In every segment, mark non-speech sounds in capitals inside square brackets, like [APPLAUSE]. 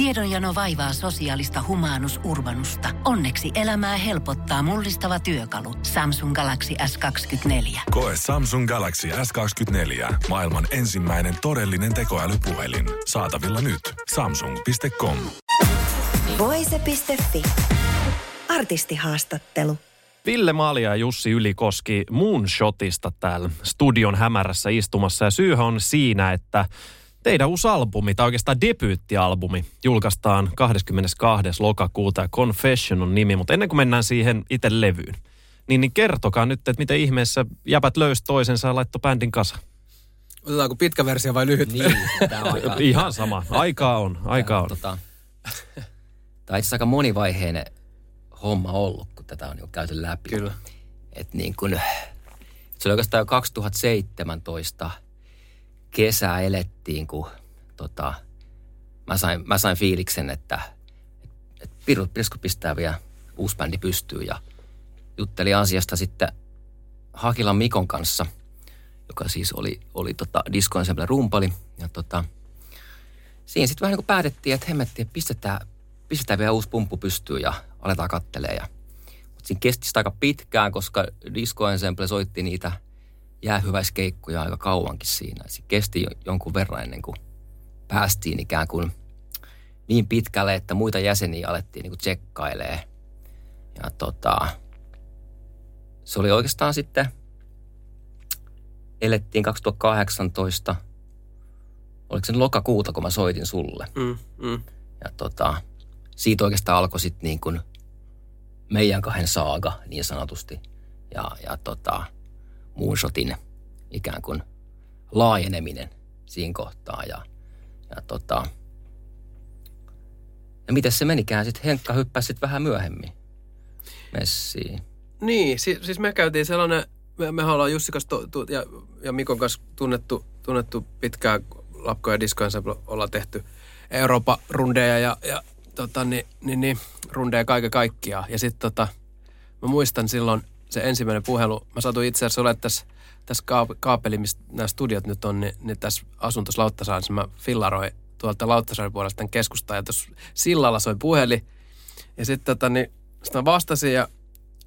Tiedonjano vaivaa sosiaalista humanus urbanusta. Onneksi elämää helpottaa mullistava työkalu. Samsung Galaxy S24. Koe Samsung Galaxy S24. Maailman ensimmäinen todellinen tekoälypuhelin. Saatavilla nyt. Samsung.com. Voise.fi. Artistihaastattelu. Ville Maalia ja Jussi Ylikoski Moonshotista täällä studion hämärässä istumassa. Ja syy on siinä, että teidän uusi albumi, tai oikeastaan debyyttialbumi, julkaistaan 22. lokakuuta ja Confession on nimi. Mutta ennen kuin mennään siihen itse levyyn, niin, niin kertokaa nyt, että miten ihmeessä jäpät löysi toisensa ja laittoi bändin kasa. Otetaanko pitkä versio vai lyhyt? Niin, tämä on aika... [LAUGHS] Ihan sama. Aikaa on, aikaa on. Tota, tämä on itse aika monivaiheinen homma ollut, kun tätä on jo käyty läpi. Kyllä. Et niin kun, se oli oikeastaan jo 2017 kesää elettiin, kun tota, mä, sain, mä sain fiiliksen, että et pirut pitäisikö pistää vielä uusi bändi pystyy ja jutteli asiasta sitten Hakilan Mikon kanssa, joka siis oli, oli tota Disco Ensemble rumpali. Ja tota, siinä sitten vähän niin kuin päätettiin, että hemmettiin, että pistetään, pistetään vielä uusi pumppu pystyyn ja aletaan kattelee. Ja, mutta siinä kesti sitä aika pitkään, koska Disco Ensemble soitti niitä jäähyväiskeikkoja aika kauankin siinä. Se kesti jonkun verran ennen kuin päästiin ikään kuin niin pitkälle, että muita jäseniä alettiin niin kuin tsekkailee. Ja tota, se oli oikeastaan sitten, elettiin 2018, oliko se lokakuuta, kun mä soitin sulle. Mm, mm. Ja tota, siitä oikeastaan alkoi sitten niin kuin meidän kahden saaga niin sanotusti. Ja, ja tota, Moonshotin ikään kuin laajeneminen siinä kohtaa. Ja, ja, tota, ja miten se menikään sitten? Henkka hyppäsi sitten vähän myöhemmin messiin. Niin, siis, siis me käytiin sellainen, me, me ollaan Jussi kanssa to, to, ja, ja Mikon kanssa tunnettu, tunnettu pitkään Lapko ja Disco ollaan tehty Euroopan rundeja ja, ja tota, niin, niin, niin, rundeja kaiken kaikkiaan. Ja sitten tota, mä muistan silloin se ensimmäinen puhelu, mä satuin itse asiassa olemaan tässä, tässä kaapeli, mistä nämä studiot nyt on, niin, niin tässä asuntos Lauttasaaressa mä fillaroin tuolta Lauttasaaren puolesta tämän keskustaan ja tuossa sillalla soi puheli. Ja sitten tota, niin, sit mä vastasin ja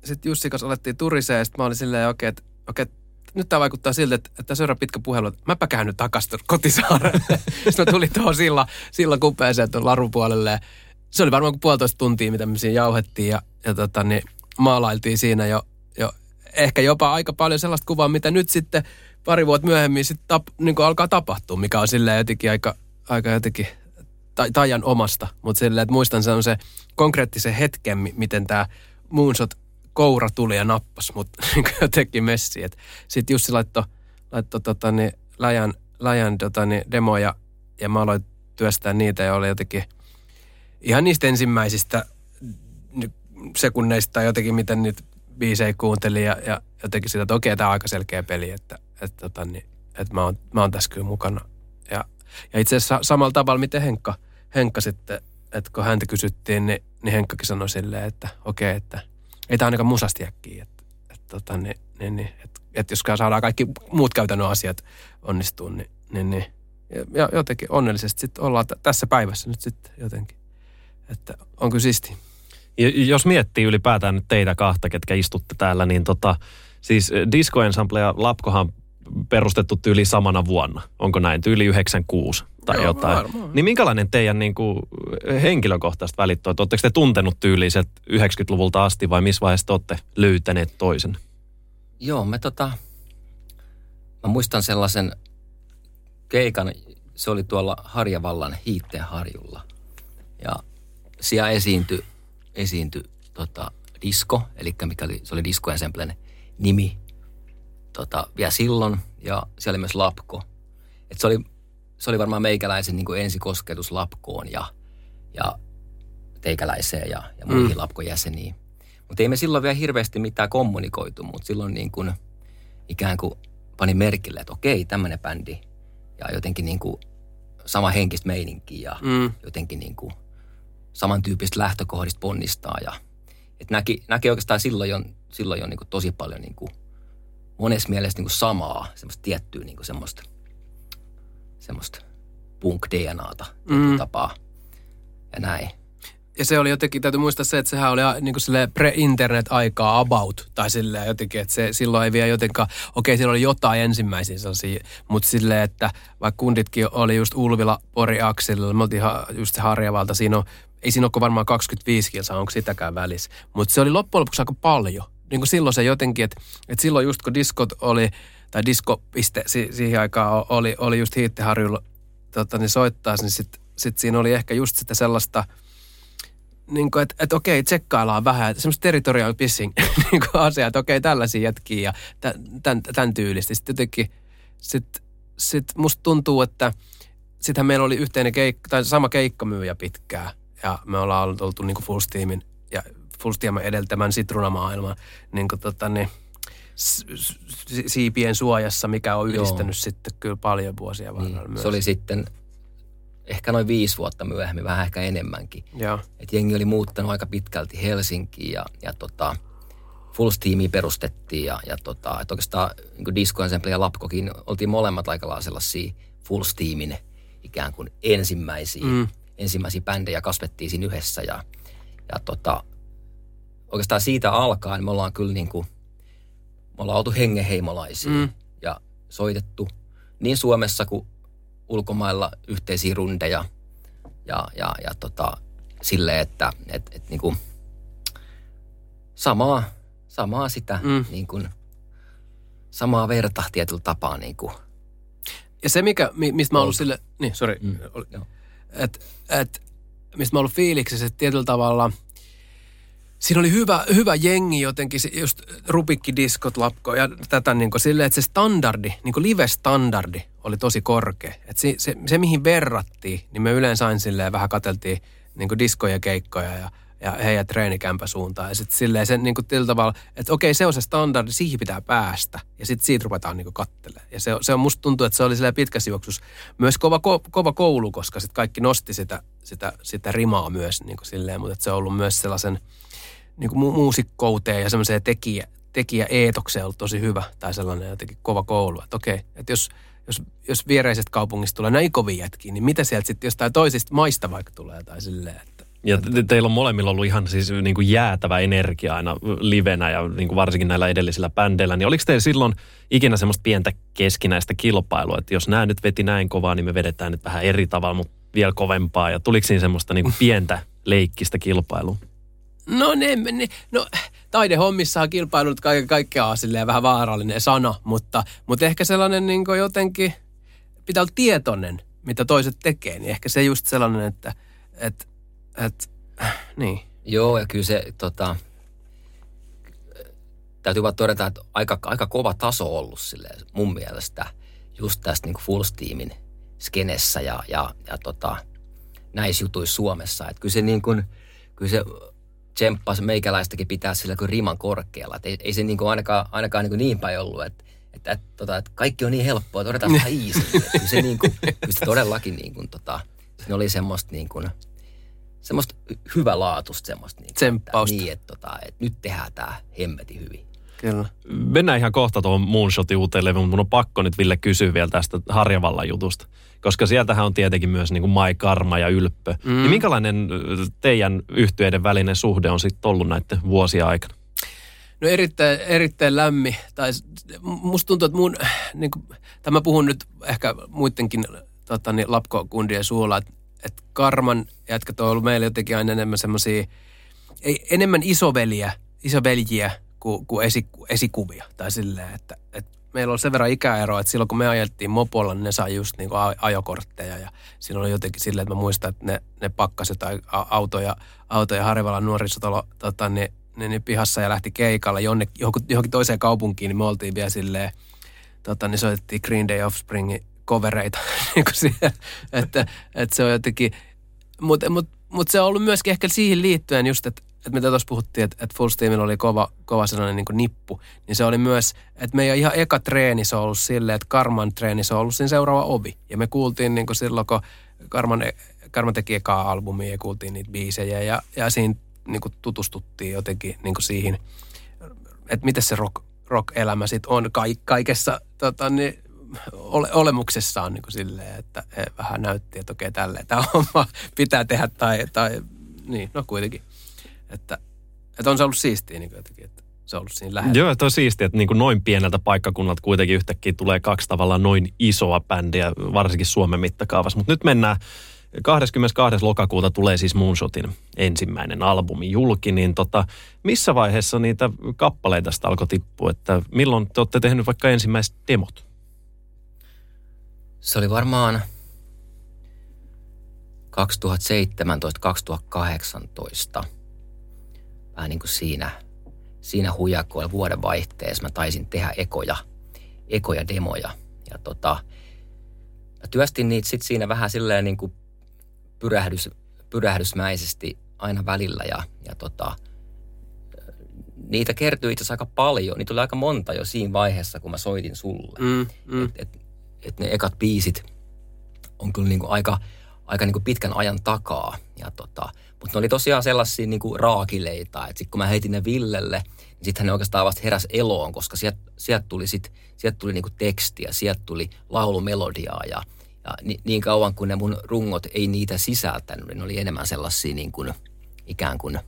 sitten Jussi kanssa alettiin turisee ja sitten mä olin silleen, okei, okay, että okay, nyt tämä vaikuttaa siltä, että, että seuraa pitkä puhelu, että mäpä käyn nyt takaisin kotisaarelle. [LAUGHS] sitten mä tulin tuohon silla, silla kupeeseen tuon larun puolelle. Se oli varmaan kuin puolitoista tuntia, mitä me siinä jauhettiin ja, ja tota, niin, maalailtiin siinä jo ehkä jopa aika paljon sellaista kuvaa, mitä nyt sitten pari vuotta myöhemmin sitten tap, niin alkaa tapahtua, mikä on silleen jotenkin aika, aika jotenkin tajan omasta. Mutta silleen, että muistan sen se konkreettisen hetken, miten tämä Moonshot koura tuli ja nappas mut [LAUGHS] niin jotenkin messiin. Sitten Jussi laittoi laitto, tota, niin, läjän, läjän tota, niin, demoja ja mä aloin työstää niitä ja oli jotenkin ihan niistä ensimmäisistä sekunneista jotenkin, miten niitä biisejä kuuntelin ja, ja jotenkin sitä, että okei, tämä on aika selkeä peli, että, että, tota, niin, että mä, oon, mä oon tässä kyllä mukana. Ja, ja itse asiassa samalla tavalla, miten Henkka, Henkka sitten, että kun häntä kysyttiin, niin, niin Henkkakin sanoi silleen, että okei, että – ei tämä ainakaan musasti äkkiä. Että, että, tota, niin, niin, niin, että, että jos saadaan kaikki muut käytännön asiat onnistuu, niin, niin, niin ja jotenkin onnellisesti sitten ollaan t- tässä päivässä nyt sitten jotenkin. Että on kyllä siisti. Jos miettii ylipäätään nyt teitä kahta, ketkä istutte täällä, niin tota, siis Disco Ensemble ja Lapkohan perustettu tyyli samana vuonna. Onko näin? Tyyli 96 tai Joo, jotain. Varmaan. Niin minkälainen teidän niin kuin, henkilökohtaiset välit on? Oletteko te tuntenut tyyliset 90-luvulta asti vai missä vaiheessa te olette löytäneet toisen? Joo, me tota, mä muistan sellaisen keikan, se oli tuolla Harjavallan Hiitteen harjulla. Ja siellä esiintyi, esiintyi tota, disco, eli mikä oli, se oli Disco Ensemblen nimi tota, vielä silloin. Ja siellä oli myös Lapko. Et se oli se oli varmaan meikäläisen niin kuin ensikosketus Lapkoon ja, ja teikäläiseen ja, ja muihin mm. Lapkon jäseniin. Mutta ei me silloin vielä hirveästi mitään kommunikoitu, mutta silloin niin kuin ikään kuin pani merkille, että okei, tämmöinen bändi. Ja jotenkin niin kuin sama henkistä meininkiä ja mm. jotenkin niin kuin samantyyppistä lähtökohdista ponnistaa. Ja, et näki, näki oikeastaan silloin jo, silloin jo niin kuin tosi paljon niin kuin monessa mielessä niin kuin samaa, semmoista tiettyä niin kuin semmoista semmoista punk-DNAta mm. tapaa. ja näin. Ja se oli jotenkin, täytyy muistaa se, että sehän oli niin kuin pre-internet-aikaa about, tai silleen jotenkin, että se silloin ei vielä jotenkaan, okei, siellä oli jotain ensimmäisiä sellaisia, mutta silleen, että vaikka kunditkin oli just Ulvila, Pori, Akselilla, me oltiin just se Harjavalta, siinä on, ei siinä ole varmaan 25 kilsaa, onko sitäkään välissä, mutta se oli loppujen lopuksi aika paljon. Niin kuin silloin se jotenkin, että, että silloin just kun diskot oli, tai diskopiste si, siihen aikaan oli, oli just Hiitteharjulla tota, niin soittaa, niin sitten sit siinä oli ehkä just sitä sellaista – niin kuin, että, että okei, tsekkaillaan vähän, semmoista territorial pissing [LAUGHS] niin asiaa, että okei, tällaisia jätkiä ja tämän, tämän tyylistä. Sitten jotenkin, sit, sit musta tuntuu, että sittenhän meillä oli yhteinen keikka, tai sama keikkamyyjä pitkään, ja me ollaan oltu, niin kuin Full Steamin ja Full Steamin edeltämän sitrunamaailman niin kuin, tota, niin, siipien suojassa, mikä on yhdistänyt Joo. sitten kyllä paljon vuosia varrella niin, myös. Se oli sitten ehkä noin viisi vuotta myöhemmin, vähän ehkä enemmänkin. Joo. Et jengi oli muuttanut aika pitkälti Helsinkiin ja, ja tota, Full Steamia perustettiin ja, ja tota, että oikeastaan niin Disco Ensemble ja Lapkokin oltiin molemmat aika lailla sellaisia Full Steamin ikään kuin ensimmäisiä, mm. Ensimmäisiä bändejä kasvettiin siinä yhdessä ja, ja tota, oikeastaan siitä alkaen me ollaan kyllä niin kuin, me ollaan oltu hengenheimolaisia mm. ja soitettu niin Suomessa kuin ulkomailla yhteisiä rundeja ja, ja, ja tota, silleen, että et, et, niin kuin, samaa, samaa sitä mm. niin kuin, samaa verta tietyllä tapaa. Niin kuin. Ja se, mikä, mistä mä oon ollut sille, niin sori, mm. Että et, mistä mä ollut fiiliksissä, että tietyllä tavalla – siinä oli hyvä, hyvä jengi jotenkin, just rupikkidiskot, lapko ja tätä niin kuin silleen, että se standardi, niin kuin live-standardi oli tosi korkea. Että se, se, se, mihin verrattiin, niin me yleensä aina silleen vähän katseltiin niin kuin diskoja, keikkoja ja, ja heidän treenikämpä suuntaan. Ja sitten silleen se niin kuin tavalla, että okei, se on se standardi, siihen pitää päästä. Ja sitten siitä ruvetaan niin kattelemaan. Ja se, se on musta tuntuu, että se oli silleen pitkässä juoksussa myös kova, ko, kova koulu, koska sitten kaikki nosti sitä, sitä, sitä rimaa myös niin kuin silleen, mutta se on ollut myös sellaisen – niin kuin mu- muusikkouteen ja semmoiseen tekijä, tekijä eetokseen ollut tosi hyvä tai sellainen jotenkin kova koulu. Että okei, että jos, jos, jos viereisestä kaupungista tulee näin kovin jätkiä, niin mitä sieltä sitten jostain toisista maista vaikka tulee tai silleen, ja te, teillä on molemmilla ollut ihan siis niin kuin jäätävä energia aina livenä ja niin kuin varsinkin näillä edellisillä bändeillä. Niin oliko teillä silloin ikinä semmoista pientä keskinäistä kilpailua, että jos nämä nyt veti näin kovaa, niin me vedetään nyt vähän eri tavalla, mutta vielä kovempaa. Ja tuliko siinä semmoista niin kuin pientä leikkistä kilpailua? No ne, ne no taidehommissa on kilpailut kaiken kaikkiaan silleen vähän vaarallinen sana, mutta, mutta ehkä sellainen niin jotenkin, pitää olla tietoinen, mitä toiset tekee, niin ehkä se just sellainen, että, että, että niin. Joo, ja kyllä se tota, täytyy vaan todeta, että aika, aika kova taso ollut silleen, mun mielestä just tästä niin full steamin skenessä ja, ja, ja tota, näissä jutuissa Suomessa. Että kyllä se niin kuin, kyllä se tsemppasi meikäläistäkin pitää sillä kuin riman korkealla. Et ei, ei se niin kuin ainakaan, ainakaan niin, kuin niin päin ollut, että että, että, tota, että kaikki on niin helppoa, että otetaan vähän [LAUGHS] easy. Kyllä se, niin kuin, kyllä se todellakin niin kuin, tota, siinä oli semmoista niin kuin, semmoista hyvälaatusta semmoista. Niin, Tsemppausta. Että, niin, että, tota, että nyt tehdään tämä hemmeti hyvin. Kyllä. Mennään ihan kohta tuohon Moonshotin uuteen levyyn, mutta mun on pakko nyt Ville kysyä vielä tästä Harjavallan jutusta. Koska sieltähän on tietenkin myös niin kuin Mai Karma ja Ylppö. Mm. Niin minkälainen teidän yhtyeiden välinen suhde on sitten ollut näiden vuosien aikana? No erittäin, erittäin lämmin. Tai musta tuntuu, että mun, niin kuin, tai mä puhun nyt ehkä muidenkin tota, niin, lapkokundien suulla, että, että Karman jätkät on ollut meille jotenkin aina enemmän semmoisia, enemmän isoveliä, isoveljiä kuin, kuin esi, esikuvia. Tai silleen, että, että meillä on sen verran ikäeroa, että silloin kun me ajeltiin mopolla, niin ne sai just niin ajokortteja. Ja silloin oli jotenkin silleen, että mä muistan, että ne, ne pakkasi jotain autoja, autoja Harjavallan nuorisotalo tota, niin, niin, niin, pihassa ja lähti keikalle jonne, johonkin, johonkin toiseen kaupunkiin, niin me oltiin vielä silleen, tota, niin soitettiin Green Day Offspringin kovereita. [LAUGHS] niin että, että se on jotenkin, mutta mut, mut se on ollut myöskin ehkä siihen liittyen just, että että mitä tuossa puhuttiin, että, että Full Steamilla oli kova, kova sellainen niin nippu, niin se oli myös, että meidän ihan eka treeni se on ollut silleen, että Karman treeni se on ollut siinä seuraava ovi. Ja me kuultiin niin kuin silloin, kun Karman, Karman teki ekaa albumia ja kuultiin niitä biisejä ja, ja siinä niin kuin tutustuttiin jotenkin niin kuin siihen, että miten se rock, rock-elämä sitten on ka- kaikessa tota, niin, ole, olemuksessaan niin kuin silleen, että vähän näytti, että okei, tälleen tämä homma pitää tehdä tai, tai niin, no kuitenkin. Että, että on se ollut siistiä niin kuin jotenkin, että se on ollut siinä lähellä. Joo, että on siistiä, että niin kuin noin pieneltä paikkakunnalta kuitenkin yhtäkkiä tulee kaksi tavallaan noin isoa bändiä, varsinkin Suomen mittakaavassa. Mutta nyt mennään 22. lokakuuta tulee siis Moonshotin ensimmäinen albumi julki, niin tota, missä vaiheessa niitä kappaleita sitä alkoi tippua, että milloin te olette tehnyt vaikka ensimmäiset demot? Se oli varmaan 2017-2018. Vähän niin kuin siinä, siinä hujakoilla vuoden vaihteessa mä taisin tehdä ekoja, ekoja demoja. Ja tota, mä työstin niitä sitten siinä vähän silleen niin kuin pyrähdys, pyrähdysmäisesti aina välillä ja, ja tota, niitä kertyi itse asiassa aika paljon. Niitä oli aika monta jo siinä vaiheessa, kun mä soitin sulle. Mm, mm. Että et, et ne ekat biisit on kyllä niinku aika, aika niinku pitkän ajan takaa. Ja tota, mutta ne oli tosiaan sellaisia niinku raakileita, että sitten kun mä heitin ne Villelle, niin sitten ne oikeastaan vasta heräs eloon, koska sieltä sielt tuli, sit, sielt tuli niinku tekstiä, sieltä tuli laulumelodiaa ja, ja ni, niin kauan kuin ne mun rungot ei niitä sisältänyt, niin ne oli enemmän sellaisia niin kuin, ikään kuin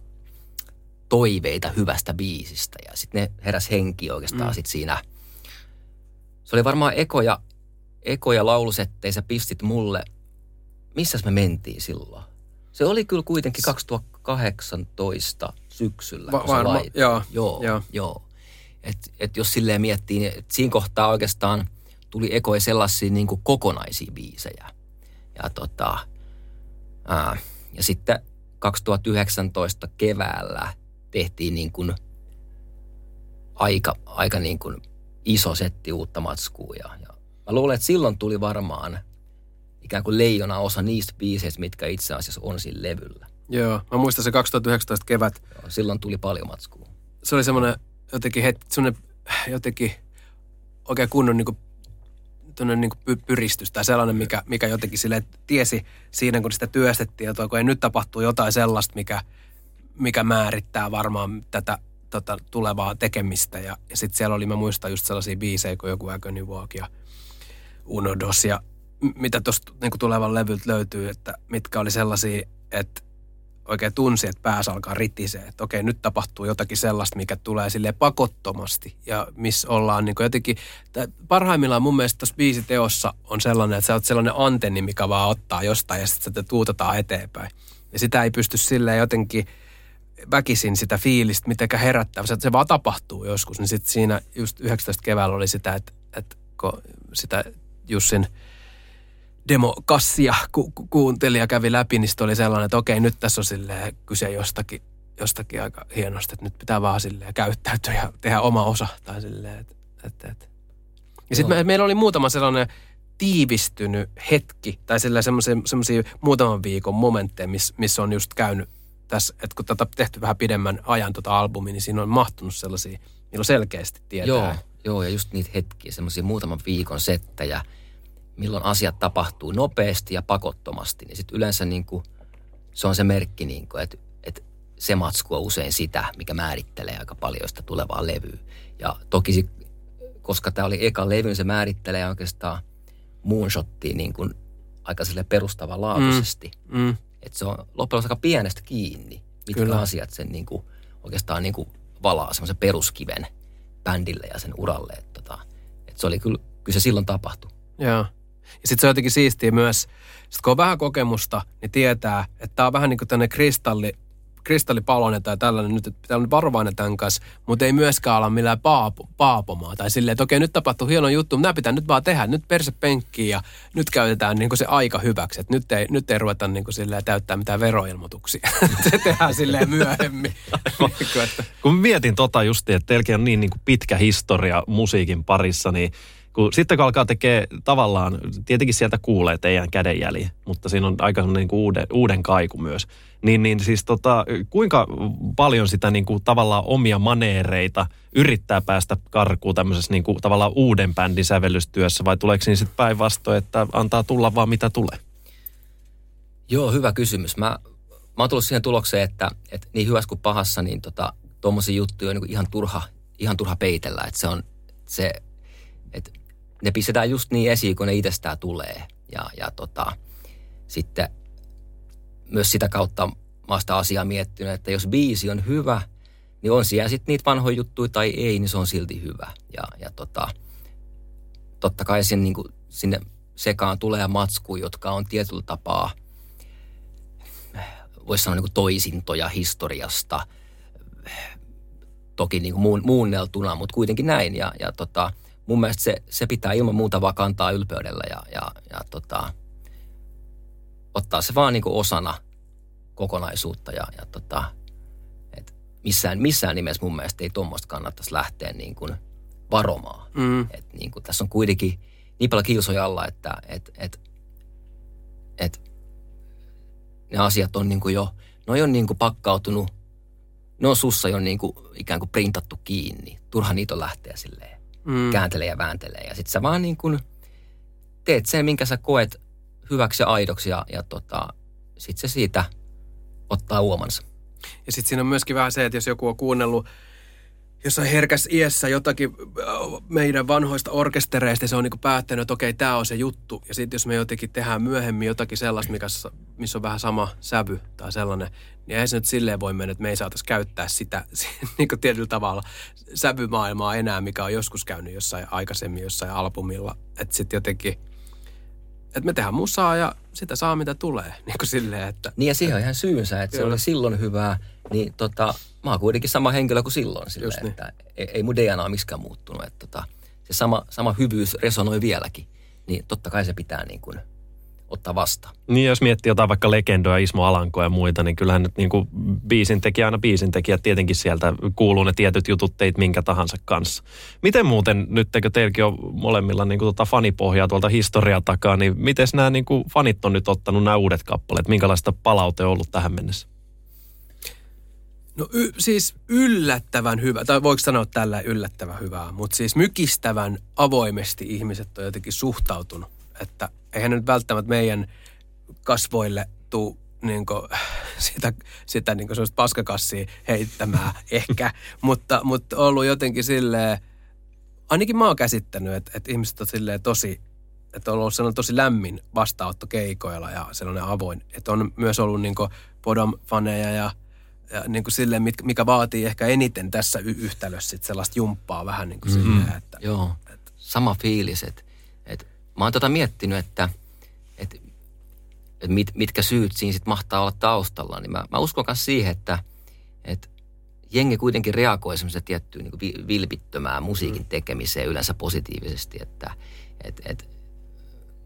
toiveita hyvästä biisistä. Ja sitten ne heräs henki oikeastaan mm. sit siinä. Se oli varmaan ekoja, ekoja laulusetteisä pistit mulle. Missäs me mentiin silloin? Se oli kyllä kuitenkin 2018 syksyllä, Va- kun varma, joo, joo, joo. joo. Et, et jos silleen miettii, niin et siinä kohtaa oikeastaan – tuli ekoja sellaisia niin kuin kokonaisia biisejä. Ja, tota, ää, ja sitten 2019 keväällä tehtiin niin kuin aika, aika niin kuin iso setti uutta matskua. Ja, ja mä luulen, että silloin tuli varmaan ikään kuin leijona osa niistä biiseistä, mitkä itse asiassa on siinä levyllä. Joo, mä muistan se 2019 kevät. Joo, silloin tuli paljon matskua. Se oli semmoinen jotenkin, het, semmoinen jotenkin oikein kunnon niin kuin niin kuin pyristys tai sellainen, mikä, mikä jotenkin sille tiesi siinä, kun sitä työstettiin, että kun ei nyt tapahtuu jotain sellaista, mikä, mikä määrittää varmaan tätä tota, tulevaa tekemistä. Ja, ja sitten siellä oli, mä muistan just sellaisia biisejä kuin joku Agony Walk ja Unodos ja mitä tuosta niin tulevan levyltä löytyy, että mitkä oli sellaisia, että oikein tunsi, että päässä alkaa ritisee. Että okei, nyt tapahtuu jotakin sellaista, mikä tulee sille pakottomasti. Ja missä ollaan niin jotenkin, parhaimmillaan mun mielestä tuossa biisiteossa on sellainen, että sä oot sellainen antenni, mikä vaan ottaa jostain ja sitten sitä tuutetaan eteenpäin. Ja sitä ei pysty silleen jotenkin väkisin sitä fiilistä mitenkään herättää. Se, se vaan tapahtuu joskus. Niin sitten siinä just 19 keväällä oli sitä, että, että kun sitä Jussin – demokassia ku, ku, kuunteli ja kävi läpi, niin oli sellainen, että okei, nyt tässä on silleen kyse jostakin, jostakin aika hienosti, että nyt pitää vaan silleen käyttäytyä ja tehdä oma osa. Tai silleen, että, että, että. Ja sitten me, meillä oli muutama sellainen tiivistynyt hetki, tai semmoisia muutaman viikon momentteja, missä miss on just käynyt tässä, että kun tätä tehty vähän pidemmän ajan tota albumia, niin siinä on mahtunut sellaisia, milloin selkeästi tietää. Joo, joo ja just niitä hetkiä, semmoisia muutaman viikon settejä, milloin asiat tapahtuu nopeasti ja pakottomasti, niin sitten yleensä niin kuin, se on se merkki, niin kuin, että, että se matsku on usein sitä, mikä määrittelee aika paljon sitä tulevaa levyä. Ja toki, koska tämä oli eka levy, niin se määrittelee oikeastaan moonshottiin niin kuin aika sille perustavanlaatuisesti. Mm. Mm. Että se on loppujen aika pienestä kiinni, mitkä Kyllä. asiat sen niin kuin, oikeastaan niin kuin valaa semmoisen peruskiven bändille ja sen uralle. Että, tota, että se oli kyllä, kyllä se silloin tapahtui. Joo. Ja sitten se on jotenkin siistiä myös, sit kun on vähän kokemusta, niin tietää, että tämä on vähän niin kuin tämmöinen kristalli, kristallipalonen tai tällainen, nyt että pitää olla varovainen tämän kanssa, mutta ei myöskään olla millään paapo, paapomaa. Tai silleen, että okei, nyt tapahtuu hieno juttu, mutta nämä pitää nyt vaan tehdä, nyt perse penkkiin ja nyt käytetään niin kuin se aika hyväksi. Että nyt ei, nyt ei ruveta niin kuin silleen täyttää mitään veroilmoituksia. [LAUGHS] se tehdään silleen myöhemmin. [LAUGHS] Kun mietin tota justi, että teilläkin on niin, niin kuin pitkä historia musiikin parissa, niin kun, sitten kun alkaa tekee tavallaan, tietenkin sieltä kuulee teidän kädenjälji, mutta siinä on aika niin kuin uuden, uuden kaiku myös. Niin, niin siis tota, kuinka paljon sitä niin kuin tavallaan omia maneereita yrittää päästä karkuun tämmöisessä niin kuin tavallaan uuden bändin sävellystyössä vai tuleeko siinä sitten päinvastoin, että antaa tulla vaan mitä tulee? Joo, hyvä kysymys. Mä, mä oon tullut siihen tulokseen, että, että niin hyvässä kuin pahassa, niin tota, juttuja on niin ihan turha, ihan turha peitellä. Että se on se, ne pistetään just niin esiin, kun ne itsestään tulee. Ja, ja tota, sitten myös sitä kautta mä sitä asiaa miettinyt, että jos biisi on hyvä, niin on siellä sitten niitä vanhoja juttuja tai ei, niin se on silti hyvä. Ja, ja tota, totta kai sen, niin kuin, sinne sekaan tulee matskuja, jotka on tietyllä tapaa, voisi sanoa niin kuin toisintoja historiasta, toki niin kuin muun, muunneltuna, mutta kuitenkin näin. Ja, ja tota, mun mielestä se, se pitää ilman muuta vaan kantaa ylpeydellä ja, ja, ja tota, ottaa se vaan niin kuin osana kokonaisuutta ja, ja tota, et missään, missään nimessä mun mielestä ei tuommoista kannattaisi lähteä niin kuin varomaan. Mm. Et niin kuin, tässä on kuitenkin niin paljon kilsoja alla, että et, et, et, ne asiat on niin kuin jo, ne on niin kuin pakkautunut, ne on sussa jo niin kuin ikään kuin printattu kiinni. Turha niitä on lähteä silleen mm. kääntelee ja vääntelee. Ja sitten sä vaan niin kuin teet sen, minkä sä koet hyväksi ja aidoksi ja, ja tota, sitten se siitä ottaa uomansa. Ja sitten siinä on myöskin vähän se, että jos joku on kuunnellut jossain herkäs iässä jotakin äh, meidän vanhoista orkestereista, se on niinku päättänyt, että okei, tämä on se juttu. Ja sitten jos me jotenkin tehdään myöhemmin jotakin sellaista, mikä, missä on vähän sama sävy tai sellainen, niin ei se nyt silleen voi mennä, että me ei saataisi käyttää sitä [LAUGHS] niin tietyllä tavalla sävymaailmaa enää, mikä on joskus käynyt jossain aikaisemmin jossain albumilla. Että sitten jotenkin, että me tehdään musaa ja sitä saa mitä tulee. [LAUGHS] Niin kuin silleen, että, niin ja siihen on ihan syynsä, että kyllä. se oli silloin hyvää, niin tota, mä oon kuitenkin sama henkilö kuin silloin. Silleen, niin. että ei, ei mun DNA miskään muuttunut. Että tota, se sama, sama hyvyys resonoi vieläkin. Niin totta kai se pitää niin kuin ottaa vastaan. Niin jos miettii jotain vaikka legendoja, Ismo Alanko ja muita, niin kyllähän nyt niin kuin biisintekijä aina biisintekijä, tietenkin sieltä kuuluu ne tietyt jutut teit minkä tahansa kanssa. Miten muuten, nyt eikö teilläkin on molemmilla niin kuin tota fanipohjaa tuolta historiaa takaa, niin miten nämä niin kuin fanit on nyt ottanut nämä uudet kappaleet? Minkälaista palaute on ollut tähän mennessä? No y- siis yllättävän hyvä, tai voiko sanoa tällä yllättävän hyvää, mutta siis mykistävän avoimesti ihmiset on jotenkin suhtautunut. Että eihän nyt välttämättä meidän kasvoille tuu niin kuin, [LAUGHS] sitä, sitä niin kuin paskakassia heittämään [LAUGHS] ehkä, mutta, mutta ollut jotenkin silleen, ainakin mä oon käsittänyt, että, että ihmiset on silleen tosi, että on ollut sellainen tosi lämmin vastaanotto keikoilla ja sellainen avoin. Että on myös ollut niin Podom-faneja ja – ja niin kuin silleen, mikä vaatii ehkä eniten tässä y- yhtälössä sit sellaista jumppaa vähän niin kuin mm. silleen, että... Joo, että, sama fiilis, että mä oon tota miettinyt, että, että, että mit, mitkä syyt siinä sitten mahtaa olla taustalla, niin mä, mä uskon myös siihen, että, että jengi kuitenkin reagoi semmoiseen tiettyyn niin kuin vilpittömään musiikin mm. tekemiseen yleensä positiivisesti, että että että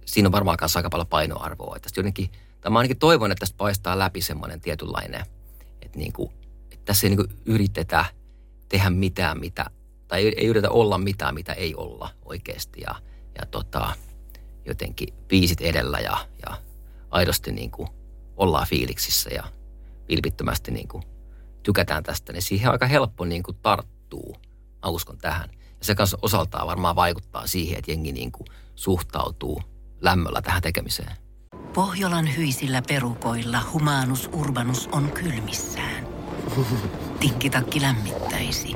siinä on varmaan kanssa aika paljon painoarvoa. Että jotenkin, tai mä ainakin toivon, että tästä paistaa läpi semmoinen tietynlainen – että, niin kuin, että tässä ei niin kuin yritetä tehdä mitään, mitä, tai ei, ei yritetä olla mitään, mitä ei olla oikeasti. Ja, ja tota, jotenkin viisit edellä ja, ja aidosti niin kuin ollaan fiiliksissä ja vilpittömästi niin kuin tykätään tästä, niin siihen aika helppo niin kuin tarttuu. Mä uskon tähän. Ja se kanssa osaltaan varmaan vaikuttaa siihen, että jengi niin kuin suhtautuu lämmöllä tähän tekemiseen. Pohjolan hyisillä perukoilla humanus urbanus on kylmissään. Tikkitakki lämmittäisi.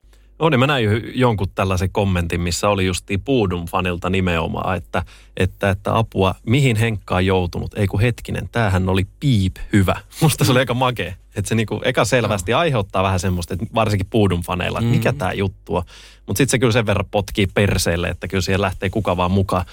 No niin, mä näin jonkun tällaisen kommentin, missä oli justi Puudun fanilta nimenomaan, että, että, että apua, mihin Henkka on joutunut? Ei kun hetkinen, tämähän oli piip hyvä. Musta se oli aika makea. Että se niinku eka selvästi aiheuttaa vähän semmoista, että varsinkin Puudun faneilla, että mikä mm. tämä juttu on. Mutta sitten se kyllä sen verran potkii perseelle, että kyllä siihen lähtee kuka vaan mukaan.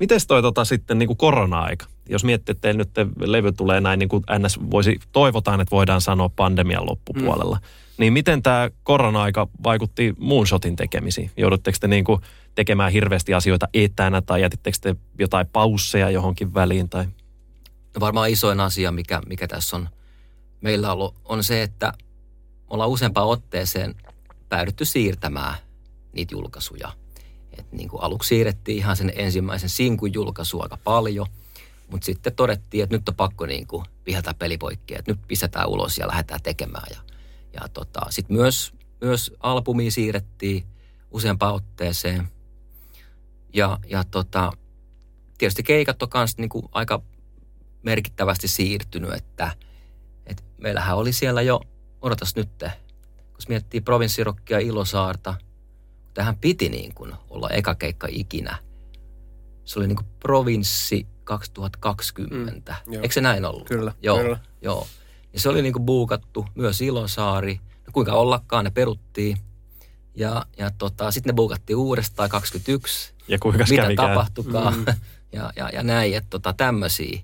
Miten toi tota sitten niin kuin korona-aika? Jos miettii, että nyt levy tulee näin, niin kuin NS voisi, toivotaan, että voidaan sanoa pandemian loppupuolella. Mm niin miten tämä korona-aika vaikutti Moonshotin tekemisiin? Joudutteko te niinku tekemään hirveästi asioita etänä tai jätittekö te jotain pausseja johonkin väliin? Tai? No varmaan isoin asia, mikä, mikä tässä on meillä ollut, on se, että ollaan useampaan otteeseen päädytty siirtämään niitä julkaisuja. Et niin kuin aluksi siirrettiin ihan sen ensimmäisen sinkun julkaisu aika paljon, mutta sitten todettiin, että nyt on pakko niin kuin viheltää pelipoikki, että nyt pistetään ulos ja lähdetään tekemään. Ja, ja tota, sitten myös, myös albumi siirrettiin useampaan otteeseen. Ja, ja tota, tietysti keikat on myös niinku aika merkittävästi siirtynyt, että, että meillähän oli siellä jo, odotas nyt, kun miettii provinssirokkia Ilosaarta, tähän piti niin kuin olla eka keikka ikinä. Se oli niin kuin provinssi 2020. Mm, Eikö se näin ollut? Kyllä, joo, kyllä. Joo. Ja se oli niin kuin buukattu, myös Ilosaari. No kuinka ollakaan, ne peruttiin. Ja, ja tota, sitten ne buukattiin uudestaan 21. Ja kuinka Mitä kävikään? tapahtukaan. Mm. [LAUGHS] ja, ja, ja näin, että tota, tämmöisiä.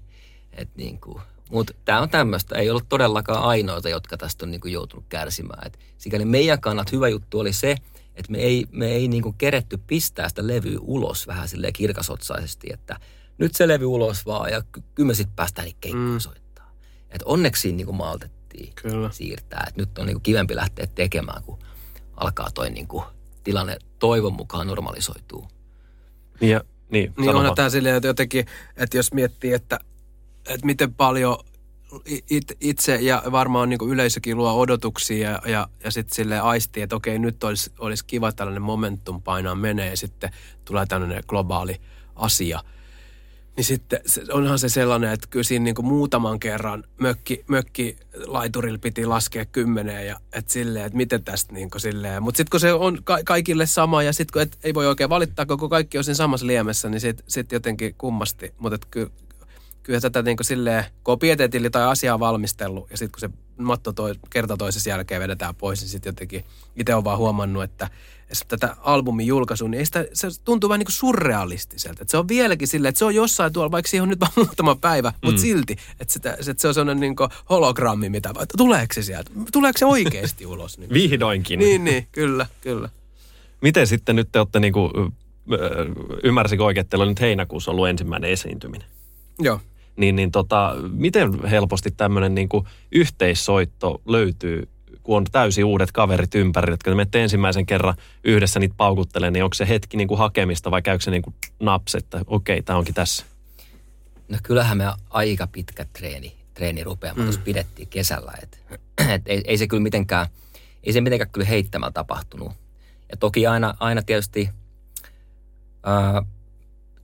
Että niin kuin, mutta tämä on tämmöistä. Ei ollut todellakaan ainoita, jotka tästä on niin kuin joutunut kärsimään. Et sikäli meidän kannat hyvä juttu oli se, että me ei, me ei niin kuin keretty pistää sitä levyä ulos vähän silleen kirkasotsaisesti, että nyt se levy ulos vaan ja ky- kyllä me sitten päästään niitä keikkoja Mm. soittaa. Et onneksi siinä niin kuin maltettiin Kyllä. siirtää. Et nyt on niin kuin kivempi lähteä tekemään, kun alkaa toi niin kuin tilanne toivon mukaan normalisoituu. Niin, ja, niin, Niin onhan tämä silleen, että jotenkin, että jos miettii, että, että miten paljon it, itse ja varmaan niin yleisökin luo odotuksia ja, ja, ja sitten sille aistii, että okei, nyt olisi, olisi kiva tällainen momentum painaa menee ja sitten tulee tällainen globaali asia. Niin sitten onhan se sellainen, että kyllä siinä niin kuin muutaman kerran mökki, mökki laiturilla piti laskea kymmeneen ja että silleen, että miten tästä niin kuin silleen. Mutta sitten kun se on ka- kaikille sama ja sitten kun et, ei voi oikein valittaa, koko kaikki on siinä samassa liemessä, niin sitten sit jotenkin kummasti. Mutta ky, kyllä tätä niin kuin silleen, kun on tai asiaa valmistellut ja sitten kun se matto toi, kerta toisessa jälkeen vedetään pois, niin sitten jotenkin itse on vaan huomannut, että tätä albumin julkaisua, niin ei sitä, se tuntuu vähän niin kuin surrealistiselta. Että se on vieläkin silleen, että se on jossain tuolla, vaikka siihen on nyt vaan [LAUGHS] muutama päivä, mutta Mm. silti, että, sitä, että se on sellainen niin kuin hologrammi, mitä, että tuleeko se sieltä, tuleeko se oikeasti [LAUGHS] ulos? Niin, Vihdoinkin. niin, niin, kyllä, kyllä. Miten sitten nyt te olette niinku, ö, ymmärsikö oikein, että teillä on nyt heinäkuussa ollut ensimmäinen esiintyminen? Joo. Niin, niin tota, miten helposti tämmöinen niinku yhteissoitto löytyy, kun on täysin uudet kaverit ympärillä, jotka te menette ensimmäisen kerran yhdessä niitä paukuttelee, niin onko se hetki niinku hakemista vai käykö se niinku naps, että okei, tämä onkin tässä? No kyllähän me aika pitkä treeni, treeni rupeaa, mm. tuossa pidettiin kesällä. Et, [CLEARS THROAT] et ei, ei, se kyllä mitenkään, ei se mitenkään kyllä heittämällä tapahtunut. Ja toki aina, aina tietysti ää,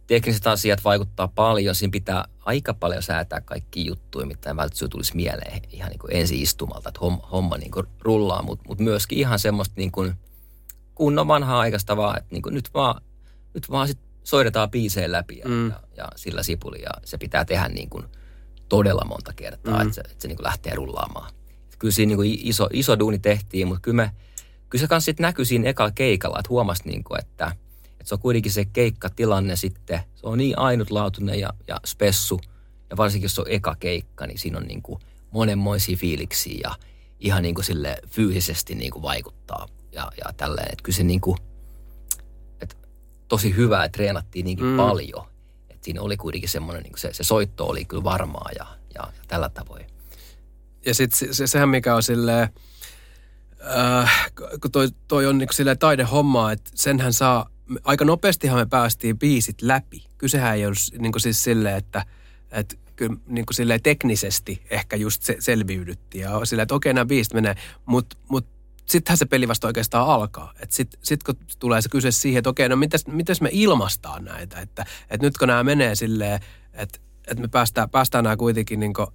tekniset asiat vaikuttaa paljon. Siinä pitää aika paljon säätää kaikki juttuja, mitä välttämättä tulisi mieleen ihan niin kuin ensi istumalta, että homma, homma niin kuin rullaa. Mutta mut myöskin ihan semmoista niin kuin kunnon vanhaa aikaista vaan, että niin kuin nyt vaan, nyt vaan sit soitetaan biiseen läpi ja, Mm. ja, ja sillä sipuli. Ja se pitää tehdä niin kuin todella monta kertaa, Mm. että se, että se niin kuin lähtee rullaamaan. Kyllä siinä niin kuin iso, iso duuni tehtiin, mutta kyllä, me, kyllä se kanssa sit näkyi siinä ekalla keikalla, että huomasi, niin kuin, että, että se on kuitenkin se keikkatilanne sitten. Se on niin ainutlaatuinen ja, ja spessu. Ja varsinkin jos se on eka keikka, niin siinä on niin kuin monenmoisia fiiliksiä ja ihan niin kuin sille fyysisesti niin kuin vaikuttaa. Ja, ja tälleen, että kyllä se niin kuin, että tosi hyvä, että treenattiin niinkin Mm. paljon. Että siinä oli kuitenkin semmoinen, niin kuin se, se soitto oli kyllä varmaa ja, ja, ja tällä tavoin. Ja sitten se, se, sehän mikä on silleen, äh, kun toi, toi on niinku silleen taidehommaa, että senhän saa, aika nopeastihan me päästiin biisit läpi. Kysehän ei ollut niinku siis silleen, että, että kyllä niinku silleen teknisesti ehkä just se, selviydyttiin. Ja silleen, että okei nämä biisit menee, mutta mut sittenhän se peli vasta oikeastaan alkaa. Sitten sit kun tulee se kyse siihen, että okei, no mitäs, mitäs me ilmastaan näitä, että, että nyt kun nämä menee silleen, että, että me päästään, päästään nämä kuitenkin niinku,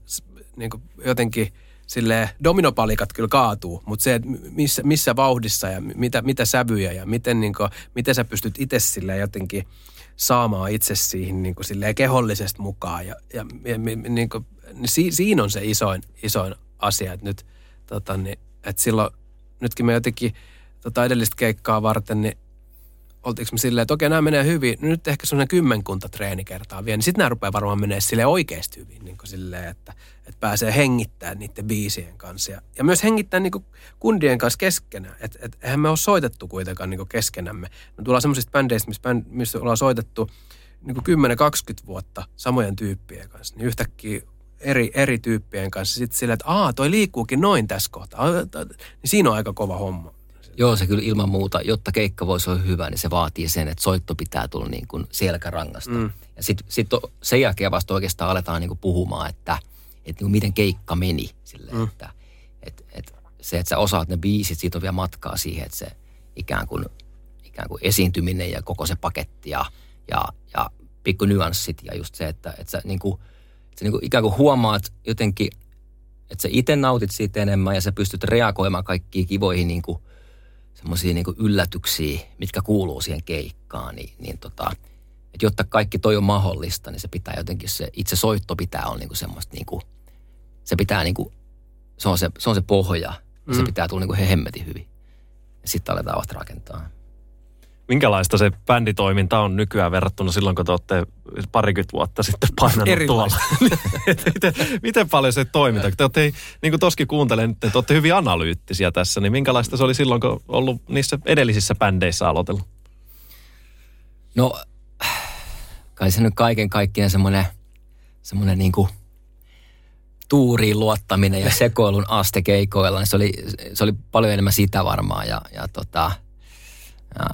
niinku jotenkin silleen, dominopalikat kyllä kaatuu, mutta se, että missä, missä vauhdissa ja mitä, mitä sävyjä ja miten, niinku, miten sä pystyt itse silleen jotenkin saamaan itse siihen niin kuin silleen kehollisesti mukaan. Ja, ja, ja niin kuin, niin si, siinä on se isoin, isoin asia, että nyt tota, niin, että silloin, nytkin me jotenkin tota edellistä keikkaa varten, niin oltiinko me silleen, että okei, nämä menee hyvin, no nyt ehkä semmoinen kymmenkunta treenikertaa vielä, niin sitten nämä rupeaa varmaan menee sille oikeasti hyvin, niin kuin silleen, että, että pääsee hengittämään niiden biisien kanssa. Ja, ja myös hengittää niin kuin kundien kanssa keskenään. Että et, eihän me ole soitettu kuitenkaan niin kuin keskenämme. Me tullaan semmoisista bändeistä, missä, bänd, missä ollaan soitettu niin kuin 10-20 vuotta samojen tyyppien kanssa. Niin yhtäkkiä eri, eri tyyppien kanssa sitten silleen, että aa, toi liikkuukin noin tässä kohtaa. Aa, ta- Niin siinä on aika kova homma. Joo, se kyllä ilman muuta, jotta keikka voisi olla hyvä, niin se vaatii sen, että soitto pitää tulla niin kuin selkärangasta. Mm. Ja sitten sit sen jälkeen vasta oikeastaan aletaan niin kuin puhumaan, että, että niin miten keikka meni. Silleen, mm. että, et, et, se, että sä osaat ne biisit, siitä on vielä matkaa siihen, että se ikään kuin, ikään kuin esiintyminen ja koko se paketti ja, ja, ja pikku nyanssit ja just se, että, että sä, niin kuin, sä niin kuin ikään kuin huomaat jotenkin, että sä itse nautit siitä enemmän ja sä pystyt reagoimaan kaikkiin kivoihin niin kuin, semmoisia niin yllätyksiä, mitkä kuuluu siihen keikkaan, niin, niin tota, että jotta kaikki toi on mahdollista, niin se pitää jotenkin se, itse soitto pitää olla niin kuin semmoista niin kuin, se pitää niin kuin, se on se, se, on se pohja, mm. se pitää tulla niin kuin hemmetin hyvin. Ja sitten aletaan vasta rakentaa. Minkälaista se bänditoiminta on nykyään verrattuna silloin, kun te olette parikymmentä vuotta sitten painanut tuolla? [LAUGHS] miten, miten paljon se toiminta? Te olette, niin kuin toskin kuuntelen, te olette hyvin analyyttisiä tässä, niin minkälaista se oli silloin, kun ollut niissä edellisissä bändeissä aloitellut? No, kai se nyt kaiken kaikkiaan semmoinen, semmoinen niin kuin tuuriin luottaminen ja [LAUGHS] sekoilun aste keikoilla, niin se oli, se oli paljon enemmän sitä varmaan ja, ja tota, ja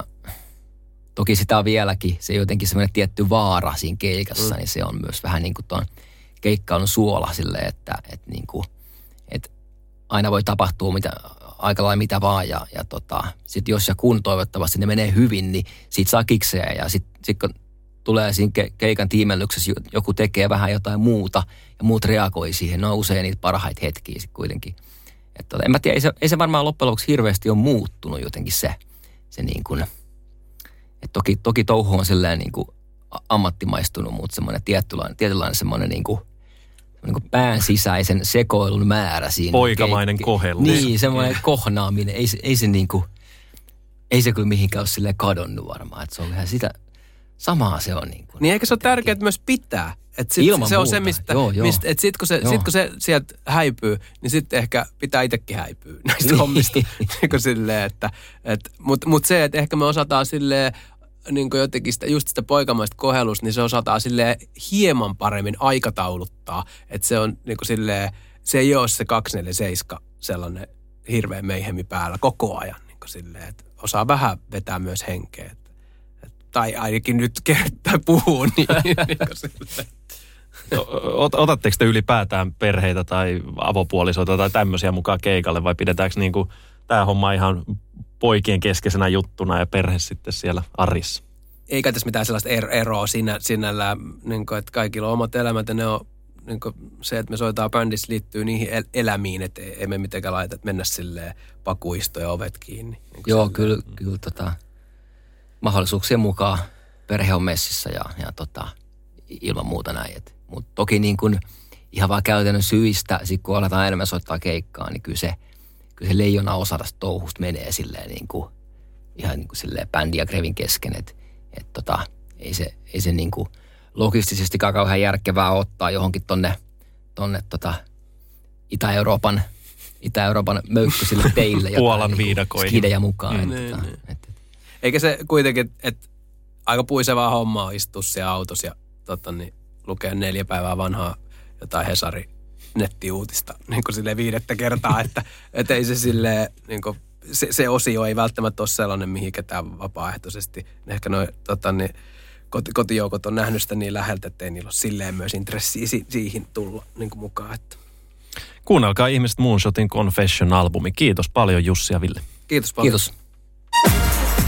Toki sitä on vieläkin, se jotenkin semmoinen tietty vaara siinä keikassa, mm. niin se on myös vähän niin kuin tuon keikkailun suola sille, että, että, niin kuin, että aina voi tapahtua mitä, aika lailla mitä vaan ja, ja tota, sitten jos ja kun toivottavasti ne menee hyvin, niin siitä saa kikseä ja sitten sit kun tulee siinä ke, keikan tiimellyksessä, joku tekee vähän jotain muuta ja muut reagoi siihen, ne on usein niitä parhaita hetkiä sitten kuitenkin. Että tota, en mä tiedä, ei se, ei se varmaan loppujen lopuksi hirveästi ole muuttunut jotenkin se, se niin kuin – et toki, toki touhu on silleen niin kuin ammattimaistunut, mutta semmoinen tietynlainen, tietynlainen semmoinen niin kuin, niin kuin pään sisäisen sekoilun määrä siinä. Poikamainen ke- kohellus. Niin, semmoinen kohnaaminen. Ei, ei se niin kuin, ei se kyllä mihinkään ole silleen kadonnut varmaan. Että se on ihan sitä, samaa se on. Niin, kuin, niin eikö se ole tärkeää myös pitää? Et sit Ilman se muuta. on se, mistä, joo, joo. mistä et sit, kun se, sit kun se sieltä häipyy, niin sitten ehkä pitää itsekin häipyä [LAUGHS] näistä niin. hommista. [LAUGHS] niin silleen, että, et, Mutta mut se, että ehkä me osataan silleen niin jotenkin sitä, just sitä poikamaista kohelusta, niin se osataan sille hieman paremmin aikatauluttaa. Että se on niin silleen, se ei ole se 247 sellainen hirveä meihemi päällä koko ajan. Niin silleen, että osaa vähän vetää myös henkeä. Tai ainakin nyt kertaa puhuu niin, [LAUGHS] niin Otatteko te ylipäätään perheitä tai avopuolisoita tai tämmöisiä mukaan keikalle vai pidetäänkö niin tämä homma ihan poikien keskeisenä juttuna ja perhe sitten siellä arissa. Eikä tässä mitään sellaista er- eroa sinä, sinällään, niin kuin, että kaikilla on omat elämät ja ne on niin kuin se, että me soitaan bändissä liittyy niihin el- elämiin, että emme mitenkään laita, että mennä silleen pakuisto ja ovet kiinni. Niin Joo, silleen. kyllä, kyllä tota, mahdollisuuksien mukaan perhe on messissä ja, ja tota, ilman muuta näin. Mutta toki niin kuin ihan vaan käytännön syistä, sit kun aletaan enemmän soittaa keikkaa, niin kyllä se – kyllä se leijona osa tästä touhusta menee silleen niin kuin, ihan niin kuin silleen bändi ja Grevin kesken, että et tota, ei se, ei se niin kuin logistisesti kauhean järkevää ottaa johonkin tonne, tonne tota Itä-Euroopan Itä-Euroopan möykkyisille teille. Puolan niin viidakoihin. Skidejä mukaan. Mm, niin, niin. Et, et. Eikä se kuitenkin, että aika puisevaa hommaa istua siellä autossa ja tota, niin, lukea neljä päivää vanhaa jotain Hesari nettiuutista [LAUGHS] niin kuin sille viidettä kertaa, [LAUGHS] että, että ei se sille niin kuin, se, se osio ei välttämättä ole sellainen, mihin ketään vapaaehtoisesti. Ehkä noin tota, niin, koti, kotijoukot on nähnyt sitä niin läheltä, että ei niillä ole silleen myös intressiä si, siihen tulla niin kuin mukaan. Että. Kuunnelkaa ihmiset Moonshotin Confession-albumi. Kiitos paljon Jussi ja Ville. Kiitos paljon. Kiitos.